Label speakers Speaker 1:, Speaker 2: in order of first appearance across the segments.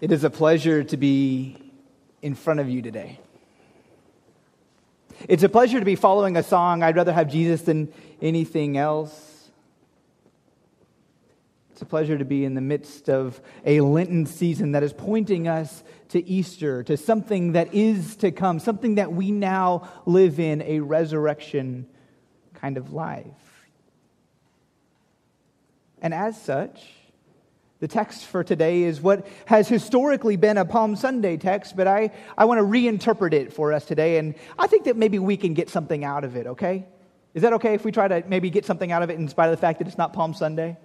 Speaker 1: It is a pleasure to be in front of you today. It's a pleasure to be following a song, I'd rather have Jesus than anything else. It's a pleasure to be in the midst of a Lenten season that is pointing us to Easter, to something that is to come, something that we now live in, a resurrection kind of life. And as such, the text for today is what has historically been a Palm Sunday text, but I, I want to reinterpret it for us today, and I think that maybe we can get something out of it, okay? Is that okay if we try to maybe get something out of it in spite of the fact that it's not Palm Sunday?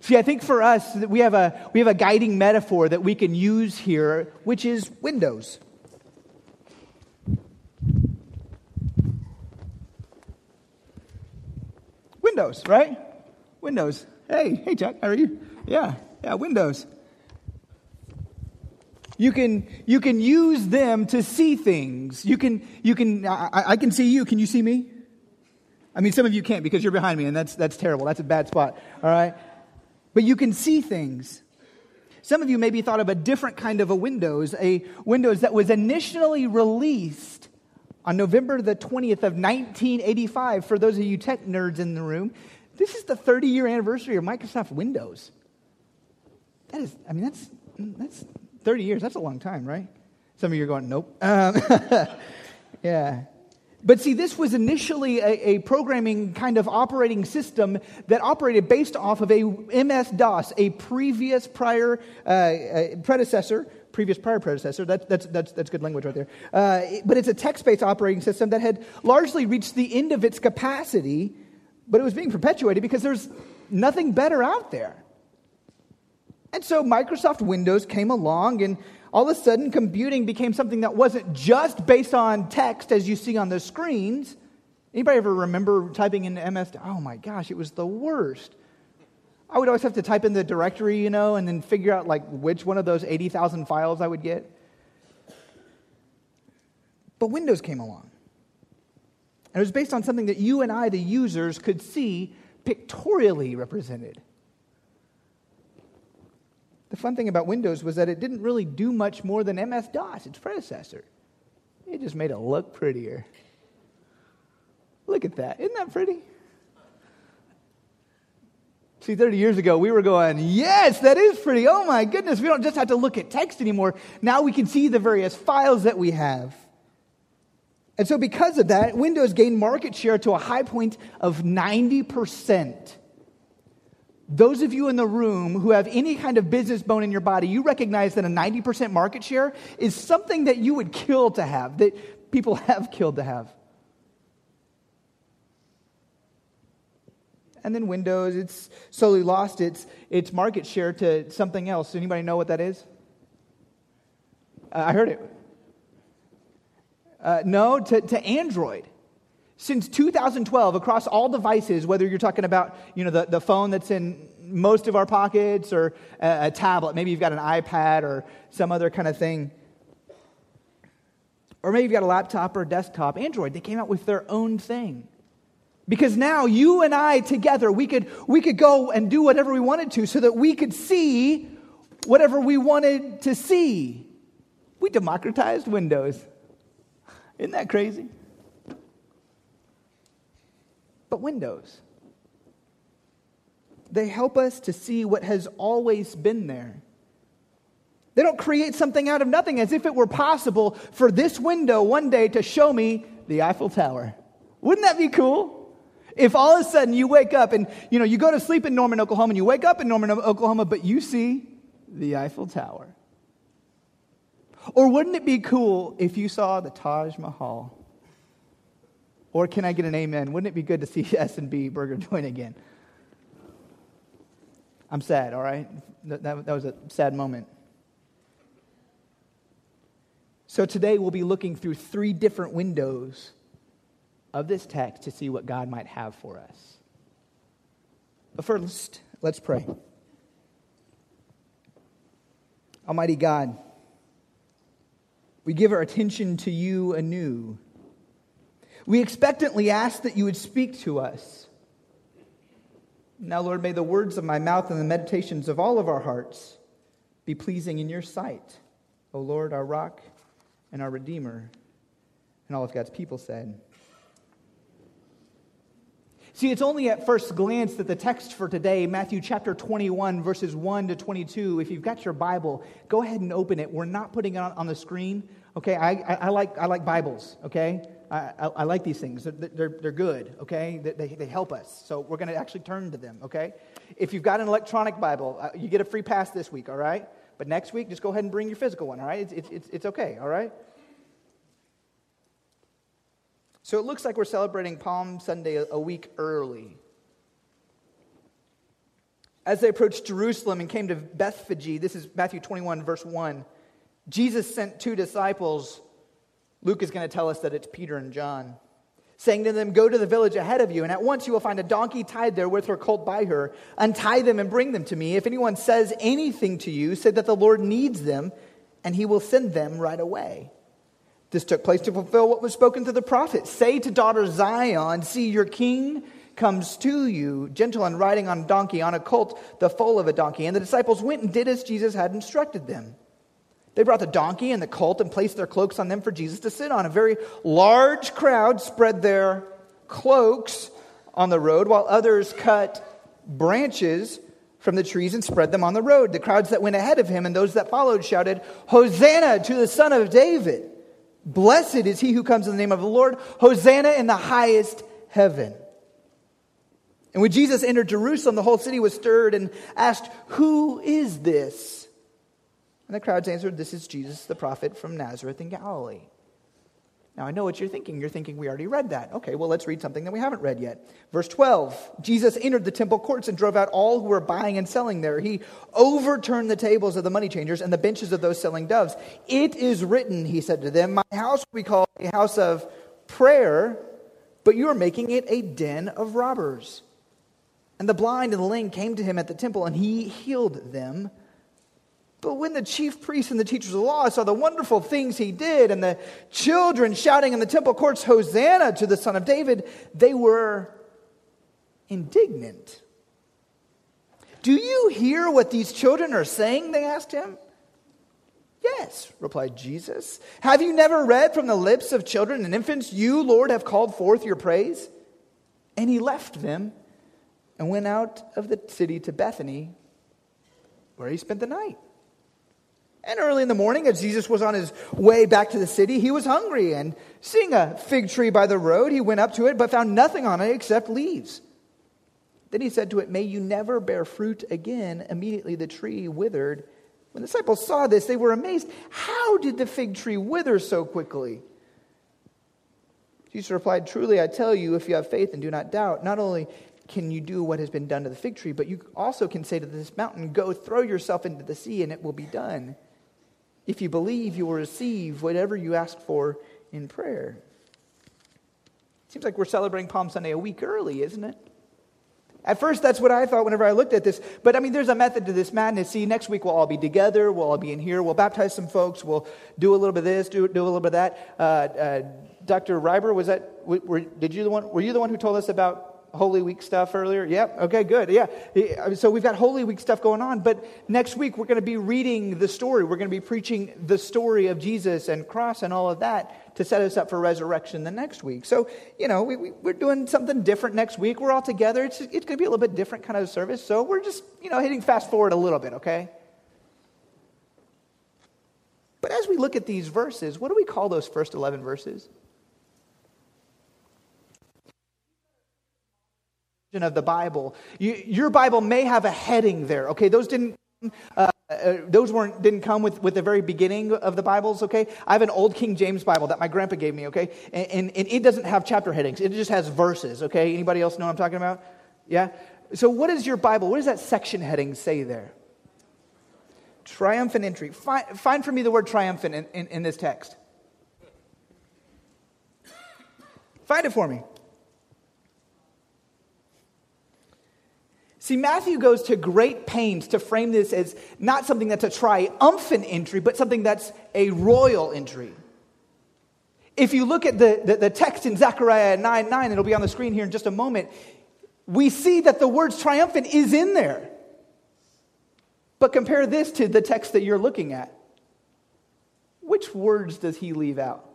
Speaker 1: See, I think for us, we have, a, we have a guiding metaphor that we can use here, which is windows. Windows, right? Windows. Hey, hey, Chuck, how are you? Yeah, yeah, Windows. You can, you can use them to see things. You can, you can I, I can see you. Can you see me? I mean, some of you can't because you're behind me, and that's, that's terrible. That's a bad spot, all right? But you can see things. Some of you maybe thought of a different kind of a Windows, a Windows that was initially released on November the 20th of 1985. For those of you tech nerds in the room, this is the 30 year anniversary of Microsoft Windows. That is, I mean, that's, that's 30 years. That's a long time, right? Some of you are going, nope. Um, yeah. But see, this was initially a, a, programming kind of operating system that operated based off of a MS DOS, a previous prior uh, uh, predecessor, previous prior predecessor. That, that's, that's, that's good language right there. Uh, but it's a text based operating system that had largely reached the end of its capacity but it was being perpetuated because there's nothing better out there. And so Microsoft Windows came along, and all of a sudden, computing became something that wasn't just based on text as you see on the screens. Anybody ever remember typing in MS? Oh my gosh, it was the worst. I would always have to type in the directory, you know, and then figure out like which one of those 80,000 files I would get. But Windows came along. And it was based on something that you and I, the users, could see pictorially represented. The fun thing about Windows was that it didn't really do much more than MS DOS, its predecessor. It just made it look prettier. Look at that. Isn't that pretty? See, 30 years ago, we were going, yes, that is pretty. Oh my goodness, we don't just have to look at text anymore. Now we can see the various files that we have. And so, because of that, Windows gained market share to a high point of 90%. Those of you in the room who have any kind of business bone in your body, you recognize that a 90% market share is something that you would kill to have, that people have killed to have. And then Windows, it's slowly lost its, its market share to something else. Anybody know what that is? Uh, I heard it. Uh, no, to, to Android. Since 2012, across all devices, whether you're talking about you know, the, the phone that's in most of our pockets or a, a tablet, maybe you've got an iPad or some other kind of thing, or maybe you've got a laptop or a desktop, Android, they came out with their own thing. Because now you and I together, we could, we could go and do whatever we wanted to so that we could see whatever we wanted to see. We democratized Windows. Isn't that crazy? But windows, they help us to see what has always been there. They don't create something out of nothing as if it were possible for this window one day to show me the Eiffel Tower. Wouldn't that be cool? If all of a sudden you wake up and you know you go to sleep in Norman, Oklahoma, and you wake up in Norman, Oklahoma, but you see the Eiffel Tower. Or wouldn't it be cool if you saw the Taj Mahal? Or can I get an amen? Wouldn't it be good to see S&B Burger Joint again? I'm sad, all right? That, that, that was a sad moment. So today we'll be looking through three different windows of this text to see what God might have for us. But first, let's pray. Almighty God, we give our attention to you anew. We expectantly ask that you would speak to us. Now, Lord, may the words of my mouth and the meditations of all of our hearts be pleasing in your sight, O Lord, our rock and our redeemer. And all of God's people said, See, it's only at first glance that the text for today, Matthew chapter 21, verses 1 to 22, if you've got your Bible, go ahead and open it. We're not putting it on, on the screen. Okay, I, I, I, like, I like Bibles, okay? I, I, I like these things. They're, they're, they're good, okay? They, they, they, help us. So we're going to actually turn to them, okay? If you've got an electronic Bible, uh, you get a free pass this week, all right? But next week, just go ahead and bring your physical one, all right? It's, it's, it's okay, all right? So it looks like we're celebrating Palm Sunday a week early. As they approached Jerusalem and came to Bethphage, this is Matthew 21, verse 1, Jesus sent two disciples. Luke is going to tell us that it's Peter and John, saying to them, Go to the village ahead of you, and at once you will find a donkey tied there with her colt by her. Untie them and bring them to me. If anyone says anything to you, say that the Lord needs them, and he will send them right away. This took place to fulfill what was spoken to the prophet. Say to daughter Zion, See, your king comes to you, gentle and riding on a donkey, on a colt, the foal of a donkey. And the disciples went and did as Jesus had instructed them. They brought the donkey and the colt and placed their cloaks on them for Jesus to sit on. A very large crowd spread their cloaks on the road, while others cut branches from the trees and spread them on the road. The crowds that went ahead of him and those that followed shouted, Hosanna to the Son of David! Blessed is he who comes in the name of the Lord. Hosanna in the highest heaven. And when Jesus entered Jerusalem, the whole city was stirred and asked, Who is this? And the crowds answered, This is Jesus, the prophet from Nazareth in Galilee. Now, I know what you're thinking. You're thinking we already read that. Okay, well, let's read something that we haven't read yet. Verse 12 Jesus entered the temple courts and drove out all who were buying and selling there. He overturned the tables of the money changers and the benches of those selling doves. It is written, he said to them, My house we call a house of prayer, but you are making it a den of robbers. And the blind and the lame came to him at the temple, and he healed them. But when the chief priests and the teachers of the law saw the wonderful things he did and the children shouting in the temple courts, Hosanna to the Son of David, they were indignant. Do you hear what these children are saying? They asked him. Yes, replied Jesus. Have you never read from the lips of children and infants, You, Lord, have called forth your praise? And he left them and went out of the city to Bethany, where he spent the night. And early in the morning, as Jesus was on his way back to the city, he was hungry. And seeing a fig tree by the road, he went up to it, but found nothing on it except leaves. Then he said to it, May you never bear fruit again. Immediately the tree withered. When the disciples saw this, they were amazed. How did the fig tree wither so quickly? Jesus replied, Truly, I tell you, if you have faith and do not doubt, not only can you do what has been done to the fig tree, but you also can say to this mountain, Go throw yourself into the sea, and it will be done. If you believe, you will receive whatever you ask for in prayer. Seems like we're celebrating Palm Sunday a week early, isn't it? At first, that's what I thought whenever I looked at this. But I mean, there's a method to this madness. See, next week we'll all be together. We'll all be in here. We'll baptize some folks. We'll do a little bit of this, do, do a little bit of that. Uh, uh, Dr. Reiber, was that, were, did you the one, were you the one who told us about Holy Week stuff earlier? Yep. Okay, good. Yeah. So we've got Holy Week stuff going on. But next week, we're going to be reading the story. We're going to be preaching the story of Jesus and cross and all of that to set us up for resurrection the next week. So, you know, we, we, are doing something different next week. We're all together. It's, it's going to be a little bit different kind of service. So we're just, you know, hitting fast forward a little bit, okay? But as we look at these verses, what do we call those first 11 verses? Of the Bible. You, your Bible may have a heading there. Okay, those didn't. Uh, uh, those weren't didn't come with, with the very beginning of the Bibles. Okay, I have an old King James Bible that my grandpa gave me. Okay, and, and, and it doesn't have chapter headings. It just has verses. Okay, anybody else know what I'm talking about? Yeah. So what is your Bible? What does that section heading say there? Triumphant entry. Find, find for me the word triumphant in, in, in this text. Find it for me. See, Matthew goes to great pains to frame this as not something that's a triumphant entry, but something that's a royal entry. If you look at the, the, the text in Zechariah 9 9, it'll be on the screen here in just a moment. we see that the words triumphant is in there. But compare this to the text that you're looking at. Which words does he leave out?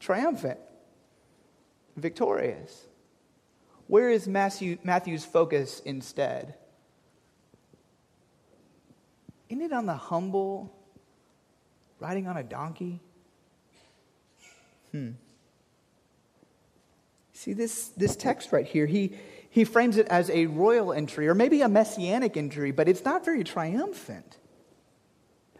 Speaker 1: Triumphant, victorious. Where is Matthew, Matthew's focus instead? Isn't it on the humble riding on a donkey? Hmm. See this, this text right here, he, he frames it as a royal entry or maybe a messianic entry, but it's not very triumphant.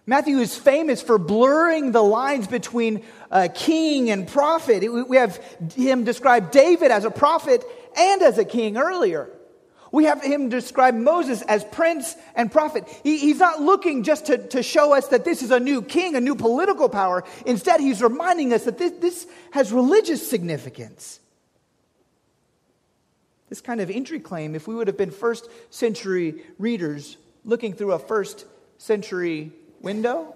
Speaker 1: Matthew is famous for blurring the lines between uh, king and prophet. We have him describe David as a prophet and as a king earlier. We have him describe Moses as prince and prophet. He, he's not looking just to, to show us that this is a new king, a new political power. Instead, he's reminding us that this, this has religious significance. This kind of entry claim, if we would have been first century readers looking through a first century window,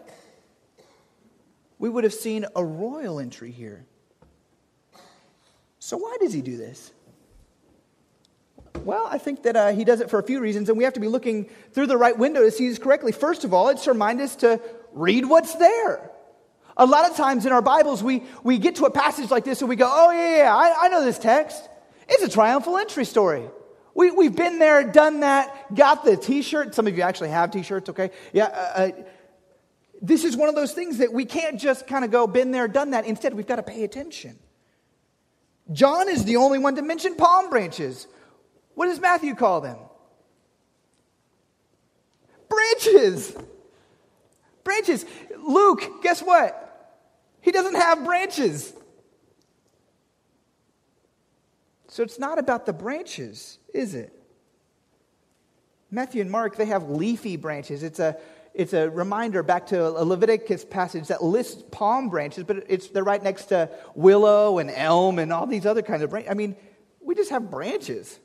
Speaker 1: we would have seen a royal entry here. So, why does he do this? Well, I think that uh, he does it for a few reasons, and we have to be looking through the right window to see this correctly. First of all, it's to remind us to read what's there. A lot of times in our Bibles, we, we get to a passage like this and we go, oh, yeah, yeah, I, I know this text. It's a triumphal entry story. We, we've been there, done that, got the t shirt. Some of you actually have t shirts, okay? Yeah. Uh, uh, this is one of those things that we can't just kind of go, been there, done that. Instead, we've got to pay attention. John is the only one to mention palm branches. What does Matthew call them? Branches. Branches. Luke, guess what? He doesn't have branches. So it's not about the branches, is it? Matthew and Mark, they have leafy branches. It's a, it's a reminder back to a Leviticus passage that lists palm branches, but it's, they're right next to willow and elm and all these other kinds of branches. I mean, we just have branches.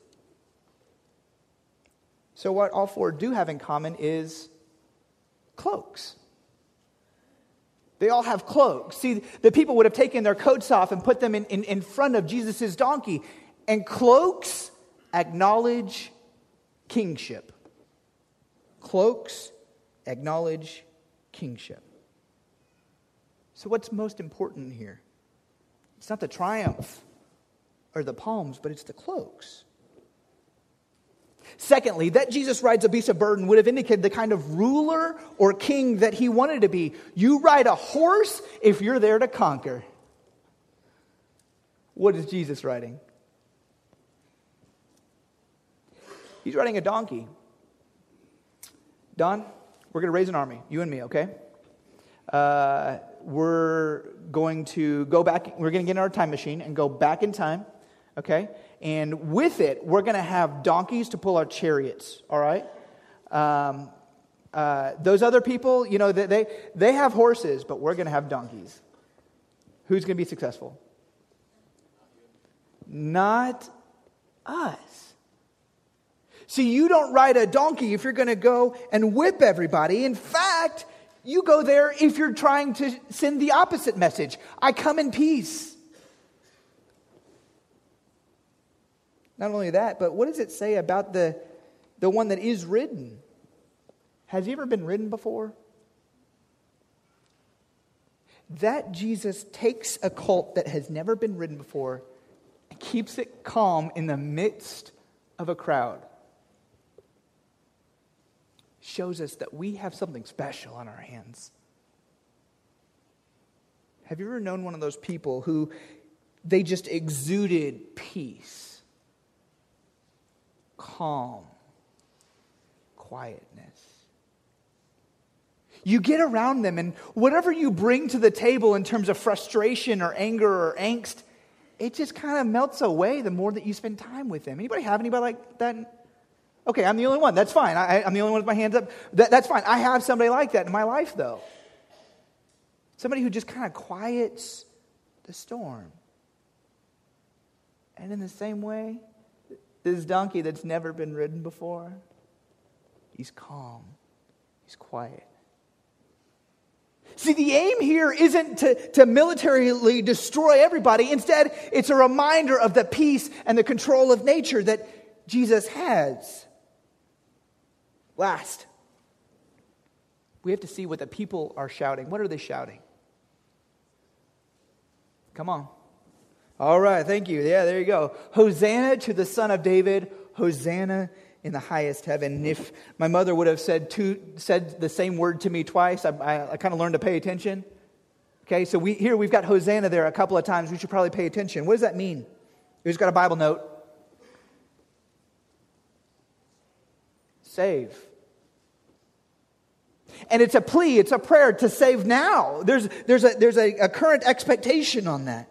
Speaker 1: So, what all four do have in common is cloaks. They all have cloaks. See, the people would have taken their coats off and put them in, in, in front of Jesus' donkey. And cloaks acknowledge kingship. Cloaks acknowledge kingship. So, what's most important here? It's not the triumph or the palms, but it's the cloaks. Secondly, that Jesus rides a beast of burden would have indicated the kind of ruler or king that he wanted to be. You ride a horse if you're there to conquer. What is Jesus riding? He's riding a donkey. Don, we're going to raise an army, you and me, okay? Uh, we're going to go back, we're going to get in our time machine and go back in time, okay? And with it, we're going to have donkeys to pull our chariots, all right? Um, uh, those other people, you know, they, they have horses, but we're going to have donkeys. Who's going to be successful? Not us. See, you don't ride a donkey if you're going to go and whip everybody. In fact, you go there if you're trying to send the opposite message I come in peace. Not only that, but what does it say about the, the one that is ridden? Has he ever been ridden before? That Jesus takes a cult that has never been ridden before and keeps it calm in the midst of a crowd shows us that we have something special on our hands. Have you ever known one of those people who they just exuded peace? calm, quietness. You get around them, and whatever you bring to the table in terms of frustration or anger or angst, it just kind of melts away the more that you spend time with them. Anybody have anybody like that? Okay, I'm the only one. That's fine. I, am the only one with my hands up. That, that's fine. I have somebody like that in my life, though. Somebody who just kind of quiets the storm. And in the same way, this donkey that's never been ridden before, he's calm, he's quiet. See, the aim here isn't to, to militarily destroy everybody. Instead, it's a reminder of the peace and the control of nature that Jesus has. Last, we have to see what the people are shouting. What are they shouting? Come on. All right, thank you. Yeah, there you go. Hosanna to the Son of David. Hosanna in the highest heaven. If my mother would have said, two, said the same word to me twice, I, I, I kind of learned to pay attention. Okay, so we, here we've got Hosanna there a couple of times. We should probably pay attention. What does that mean? Who's got a Bible note? Save. And it's a plea, it's a prayer to save now. There's, there's, a, there's a, a current expectation on that.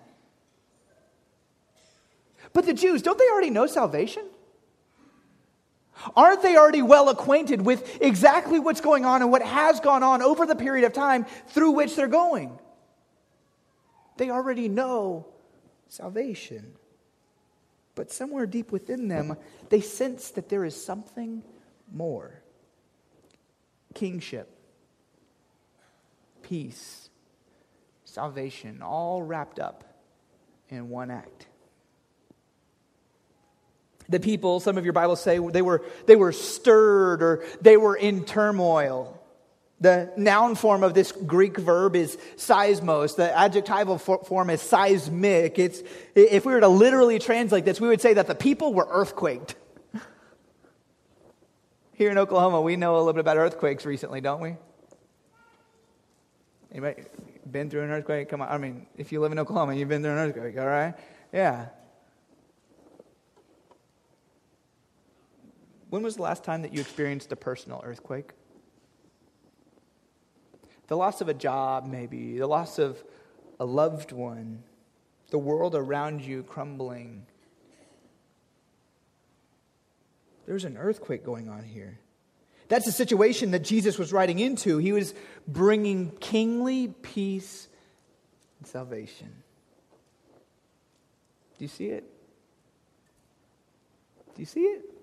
Speaker 1: But the Jews, don't they already know salvation? Aren't they already well acquainted with exactly what's going on and what has gone on over the period of time through which they're going? They already know salvation. But somewhere deep within them, they sense that there is something more kingship, peace, salvation, all wrapped up in one act the people, some of your Bibles say they were, they were stirred or they were in turmoil. The noun form of this Greek verb is seismos. The adjectival form is seismic. It's, if we were to literally translate this, we would say that the people were earthquaked. Here in Oklahoma, we know a little bit about earthquakes recently, don't we? Anybody been through an earthquake? Come on. I mean, if you live in Oklahoma, you've been through an earthquake, all right? Yeah. When was the last time that you experienced a personal earthquake? The loss of a job, maybe, the loss of a loved one, the world around you crumbling. There's an earthquake going on here. That's the situation that Jesus was writing into. He was bringing kingly peace and salvation. Do you see it? Do you see it?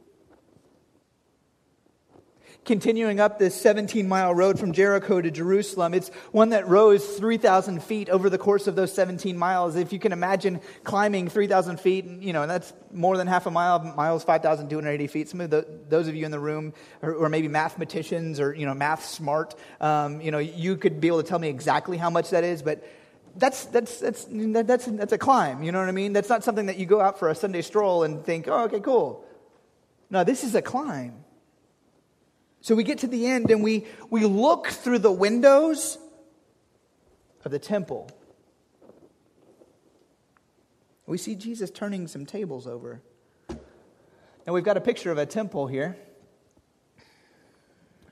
Speaker 1: Continuing up this 17 mile road from Jericho to Jerusalem. It's one that rose 3,000 feet over the course of those 17 miles. If you can imagine climbing 3,000 feet, you know, and that's more than half a mile. Miles 5,280 feet. Some of the, those of you in the room, or, maybe mathematicians or, you know, math smart, um, you know, you could be able to tell me exactly how much that is, but that's, that's, that's, that's, that's a climb. You know what I mean? That's not something that you go out for a Sunday stroll and think, oh, okay, cool. No, this is a climb. So we get to the end and we, we look through the windows of the temple. We see Jesus turning some tables over. Now we've got a picture of a temple here.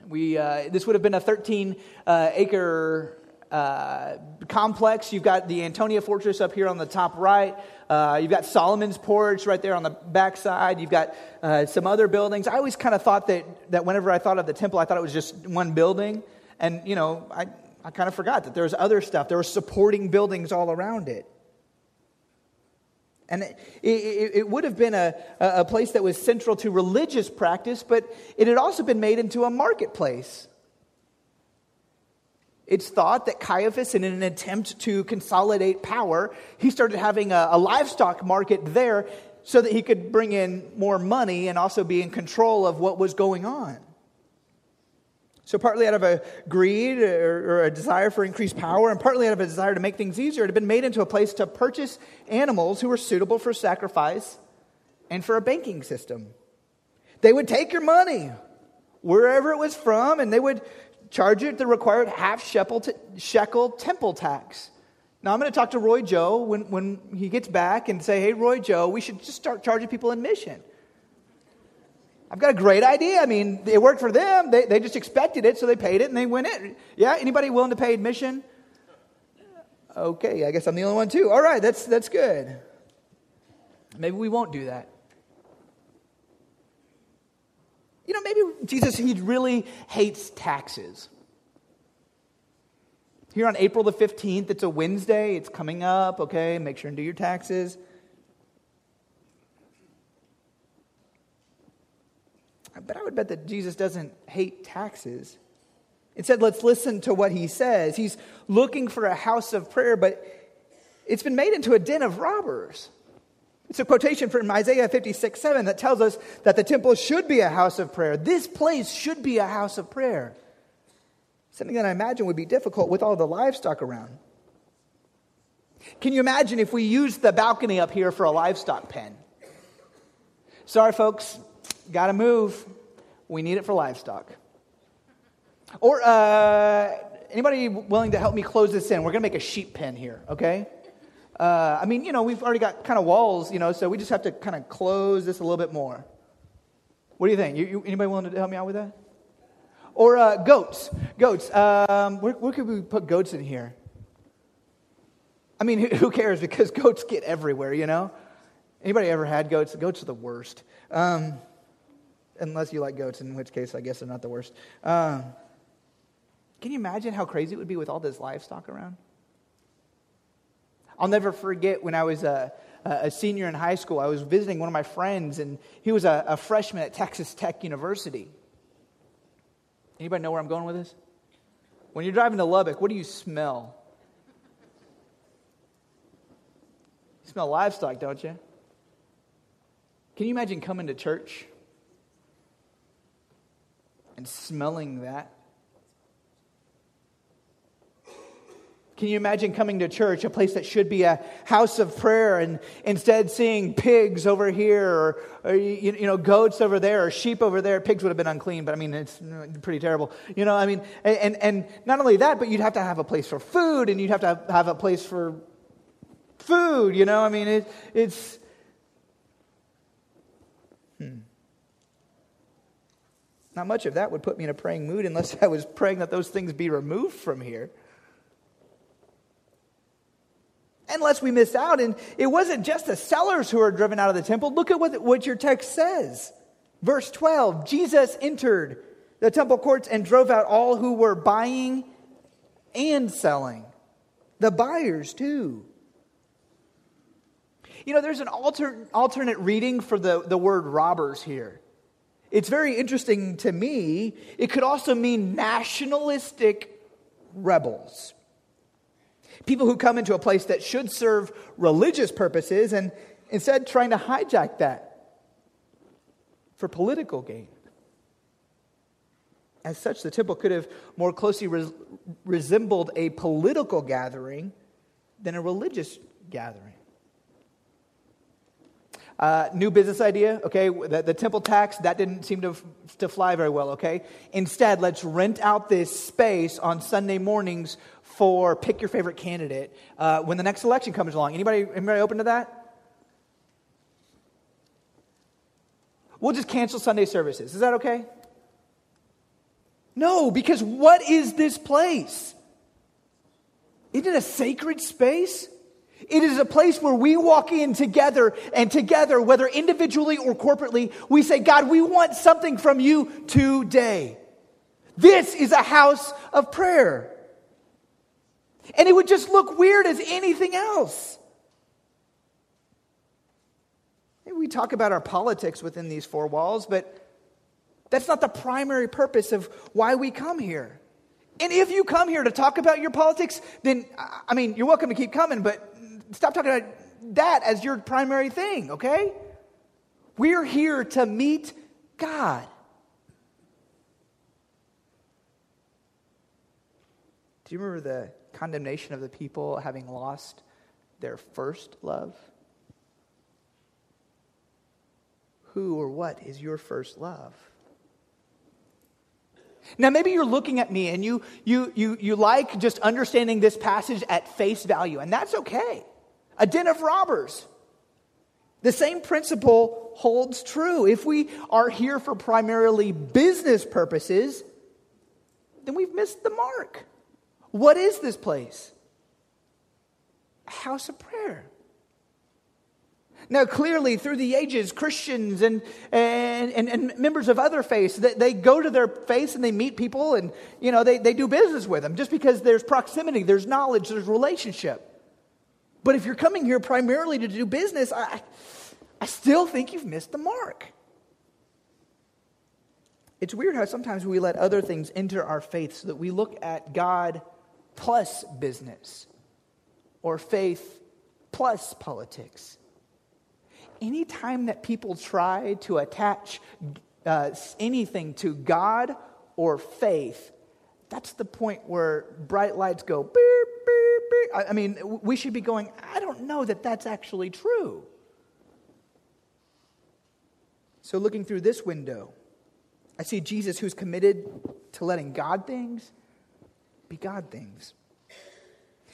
Speaker 1: We, uh, this would have been a 13 uh, acre uh, complex. You've got the Antonia Fortress up here on the top right. Uh, you've got Solomon's Porch right there on the back side. You've got uh, some other buildings. I always kind of thought that, that whenever I thought of the temple, I thought it was just one building. And, you know, I, I kind of forgot that there was other stuff. There were supporting buildings all around it. And it, it, it, would have been a, a place that was central to religious practice, but it had also been made into a marketplace. It's thought that Caiaphas, in an attempt to consolidate power, he started having a, a, livestock market there so that he could bring in more money and also be in control of what was going on. So, partly out of a greed or, or a desire for increased power, and partly out of a desire to make things easier, it had been made into a place to purchase animals who were suitable for sacrifice and for a banking system. They would take your money, wherever it was from, and they would charge it the required half shekel, shekel temple tax. Now, I'm going to talk to Roy Joe when, when he gets back and say, hey, Roy Joe, we should just start charging people admission. I've got a great idea. I mean, it worked for them. They, they just expected it, so they paid it and they went in. Yeah, anybody willing to pay admission? Okay, I guess I'm the only one too. All right, that's, that's good. Maybe we won't do that. You know, maybe Jesus, he really hates taxes. Here on April the 15th, it's a Wednesday, it's coming up, okay? Make sure and do your taxes. But I would bet that Jesus doesn't hate taxes. Instead, let's listen to what he says. He's looking for a house of prayer, but it's been made into a den of robbers. It's a quotation from Isaiah 56 7 that tells us that the temple should be a house of prayer. This place should be a house of prayer. Something that I imagine would be difficult with all the livestock around. Can you imagine if we used the balcony up here for a livestock pen? Sorry, folks, got to move. We need it for livestock. Or uh, anybody willing to help me close this in? We're to make a sheep pen here, okay? Uh, I mean, you know, we've already got kind of walls, you know, so we just have to kind of close this a little bit more. What do you think? You, you, anybody willing to help me out with that? Or uh, goats. Goats. Um, where, where could we put goats in here? I mean, who cares? Because goats get everywhere, you know? Anybody ever had goats? Goats are the worst. Um, unless you like goats, in which case I guess they're not the worst. Um, can you imagine how crazy it would be with all this livestock around? I'll never forget when I was a, a senior in high school, I was visiting one of my friends, and he was a, a freshman at Texas Tech University. Anybody know where I'm going with this? When you're driving to Lubbock, what do you smell? You smell livestock, don't you? Can you imagine coming to church and smelling that? Can you imagine coming to church, a place that should be a house of prayer, and instead seeing pigs over here, or, or you, you, know, goats over there, or sheep over there? Pigs would have been unclean, but I mean, it's pretty terrible. You know, I mean, and, and not only that, but you'd have to have a place for food, and you'd have to have a place for food, you know? I mean, it, it's. Hmm. Not much of that would put me in a praying mood unless I was praying that those things be removed from here. Unless we miss out. And it wasn't just the sellers who were driven out of the temple. Look at what, what your text says. Verse 12 Jesus entered the temple courts and drove out all who were buying and selling. The buyers, too. You know, there's an alter, alternate reading for the, the word robbers here. It's very interesting to me. It could also mean nationalistic rebels. People who come into a place that should serve religious purposes and instead trying to hijack that for political gain. As such, the temple could have more closely res- resembled a political gathering than a religious gathering. Uh, new business idea, okay? The, the, temple tax, that didn't seem to, to fly very well, okay? Instead, let's rent out this space on Sunday mornings for pick your favorite candidate uh, when the next election comes along. Anybody, anybody open to that? We'll just cancel Sunday services. Is that okay? No, because what is this place? Isn't it a sacred space? It is a place where we walk in together and together, whether individually or corporately, we say, God, we want something from you today. This is a house of prayer. And it would just look weird as anything else. We talk about our politics within these four walls, but that's not the primary purpose of why we come here. And if you come here to talk about your politics, then, I mean, you're welcome to keep coming, but stop talking about that as your primary thing, okay? We're here to meet God. Do you remember the condemnation of the people having lost their first love? Who or what is your first love? Now, maybe you're looking at me and you, you, you, you like just understanding this passage at face value, and that's okay a den of robbers. The same principle holds true. If we are here for primarily business purposes, then we've missed the mark. What is this place? A house of prayer. Now, clearly, through the ages, Christians and, and, and, and, members of other faiths, they, they go to their faiths and they meet people and, you know, they, they do business with them just because there's proximity, there's knowledge, there's relationship. But if you're coming here primarily to do business, I, I still think you've missed the mark. It's weird how sometimes we let other things enter our faith so that we look at God plus business or faith plus politics. Anytime that people try to attach uh, anything to God or faith, that's the point where bright lights go beep, beep, beep. I mean, we should be going, I don't know that that's actually true. So, looking through this window, I see Jesus who's committed to letting God things be God things.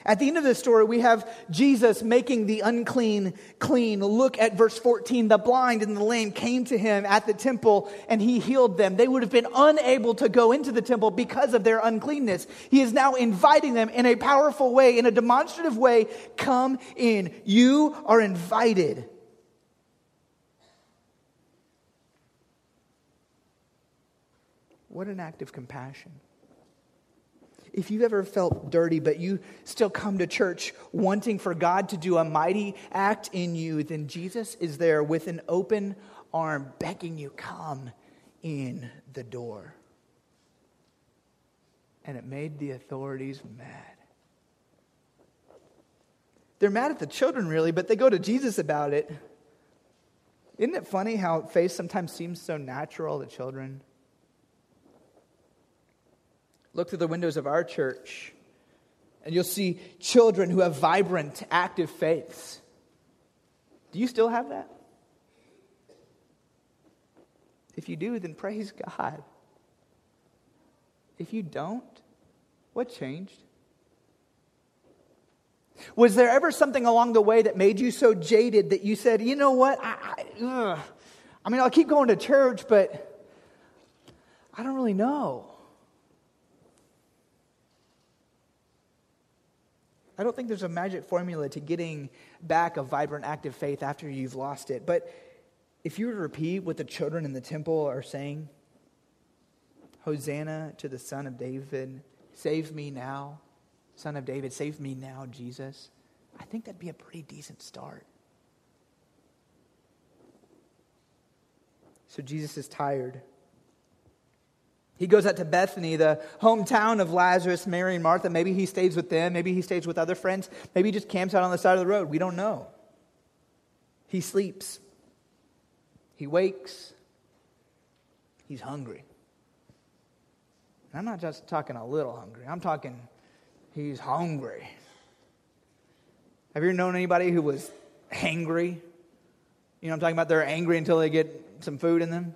Speaker 1: At the end of this story, we have Jesus making the unclean clean. Look at verse 14. The blind and the lame came to him at the temple and he healed them. They would have been unable to go into the temple because of their uncleanness. He is now inviting them in a powerful way, in a demonstrative way. Come in. You are invited. What an act of compassion. If you've ever felt dirty, but you still come to church wanting for God to do a mighty act in you, then Jesus is there with an open arm begging you, come in the door. And it made the authorities mad. They're mad at the children, really, but they go to Jesus about it. Isn't it funny how faith sometimes seems so natural to children? Look through the windows of our church, and you'll see children who have vibrant, active faiths. Do you still have that? If you do, then praise God. If you don't, what changed? Was there ever something along the way that made you so jaded that you said, you know what? I, I, I mean, I'll keep going to church, but I don't really know. I don't think there's a magic formula to getting back a vibrant, active faith after you've lost it. But if you were to repeat what the children in the temple are saying, Hosanna to the Son of David, save me now, Son of David, save me now, Jesus, I think that'd be a pretty decent start. So Jesus is tired. He goes out to Bethany, the hometown of Lazarus, Mary, and Martha. Maybe he stays with them. Maybe he stays with other friends. Maybe he just camps out on the side of the road. We don't know. He sleeps. He wakes. He's hungry. And I'm not just talking a little hungry, I'm talking he's hungry. Have you ever known anybody who was hangry? You know, I'm talking about they're angry until they get some food in them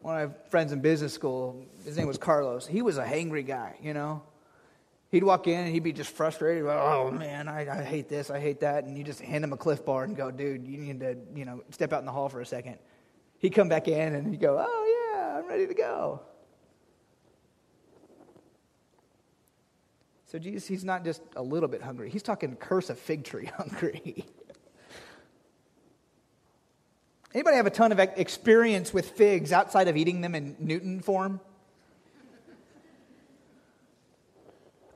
Speaker 1: one of my friends in business school, his name was Carlos. He was a hangry guy, you know. He'd walk in and he'd be just frustrated. Oh man, I, I hate this, I hate that, and you just hand him a Clif Bar and go, dude, you need to, you know, step out in the hall for a second. He'd come back in and he'd go, oh yeah, I'm ready to go. So Jesus, he's not just a little bit hungry. He's talking curse a fig tree hungry. Anybody have a ton of experience with figs outside of eating them in Newton form?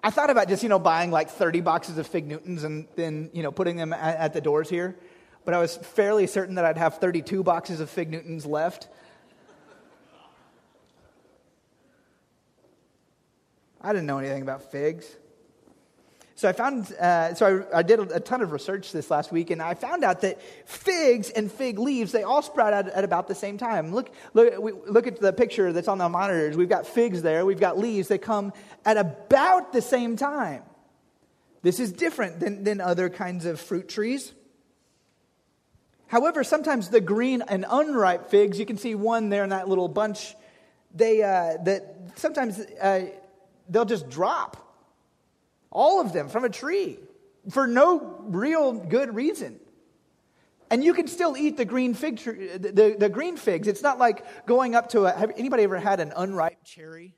Speaker 1: I thought about just, you know, buying like 30 boxes of fig Newtons and then, you know, putting them at, at the doors here. But I was fairly certain that I'd have 32 boxes of fig Newtons left. I didn't know anything about figs. So I found, uh, so I, I, did a ton of research this last week, and I found out that figs and fig leaves they all sprout out at about the same time. Look, look, we, look at the picture that's on the monitors. We've got figs there. We've got leaves. They come at about the same time. This is different than, than other kinds of fruit trees. However, sometimes the green and unripe figs, you can see one there in that little bunch. They uh, that sometimes uh, they'll just drop all of them from a tree for no real good reason. And you can still eat the green fig tree, the, the green figs. It's not like going up to a. Have anybody ever had an unripe cherry?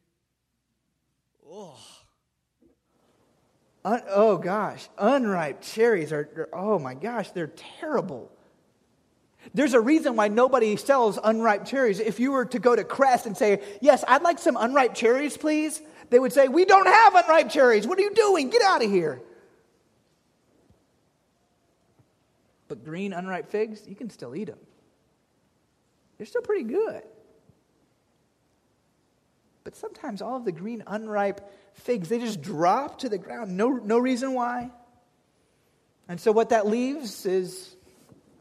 Speaker 1: Oh. Un, oh gosh, unripe cherries are, oh my gosh, they're terrible. There's a reason why nobody sells unripe cherries. If you were to go to Crest and say, Yes, I'd like some unripe cherries, please, they would say, We don't have unripe cherries. What are you doing? Get out of here. But green, unripe figs, you can still eat them. They're still pretty good. But sometimes all of the green, unripe figs, they just drop to the ground. No, no reason why. And so what that leaves is,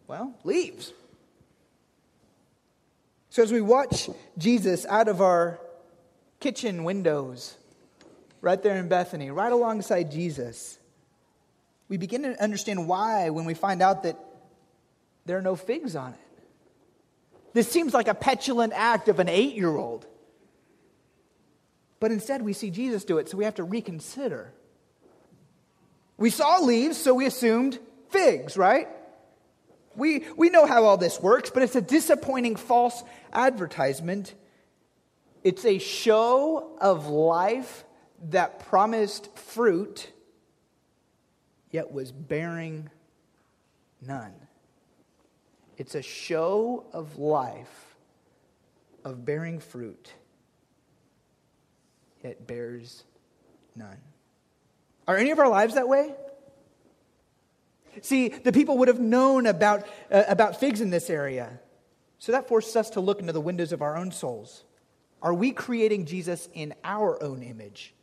Speaker 1: well, leaves. So as we watch Jesus out of our kitchen windows, right there in Bethany, right alongside Jesus, we begin to understand why when we find out that there are no figs on it. This seems like a petulant act of an eight year old. But instead, we see Jesus do it, so we have to reconsider. We saw leaves, so we assumed figs, right? We, we know how all this works, but it's a disappointing false advertisement. It's a show of life that promised fruit, yet was bearing none. It's a show of life, of bearing fruit, yet bears none. Are any of our lives that way? See, the people would have known about, uh, about figs in this area. So that forces us to look into the windows of our own souls. Are we creating Jesus in our own image?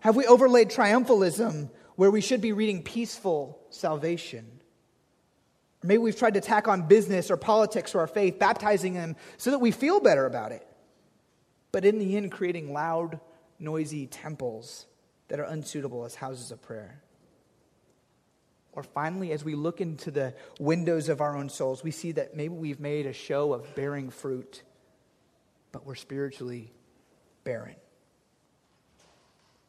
Speaker 1: Have we overlaid triumphalism where we should be reading peaceful salvation? maybe we've tried to tack on business or politics or our faith, baptizing them so that we feel better about it. But in the end, creating loud, noisy temples that are unsuitable as houses of prayer. Or finally, as we look into the windows of our own souls, we see that maybe we've made a show of bearing fruit, but we're spiritually barren.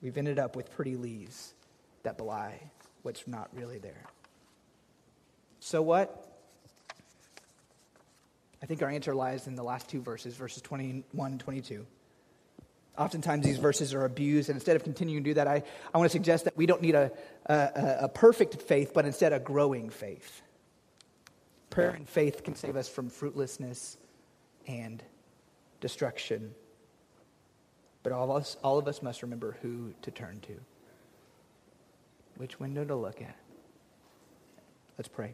Speaker 1: We've ended up with pretty leaves that belie what's not really there. So what? I think our answer lies in the last two verses, verses 21 and 22. Oftentimes, these verses are abused, and instead of continuing to do that, I, I want to suggest that we don't need a, a, a perfect faith, but instead a growing faith. Prayer and faith can save us from fruitlessness and destruction. But all of us, all of us must remember who to turn to, which window to look at. Let's pray.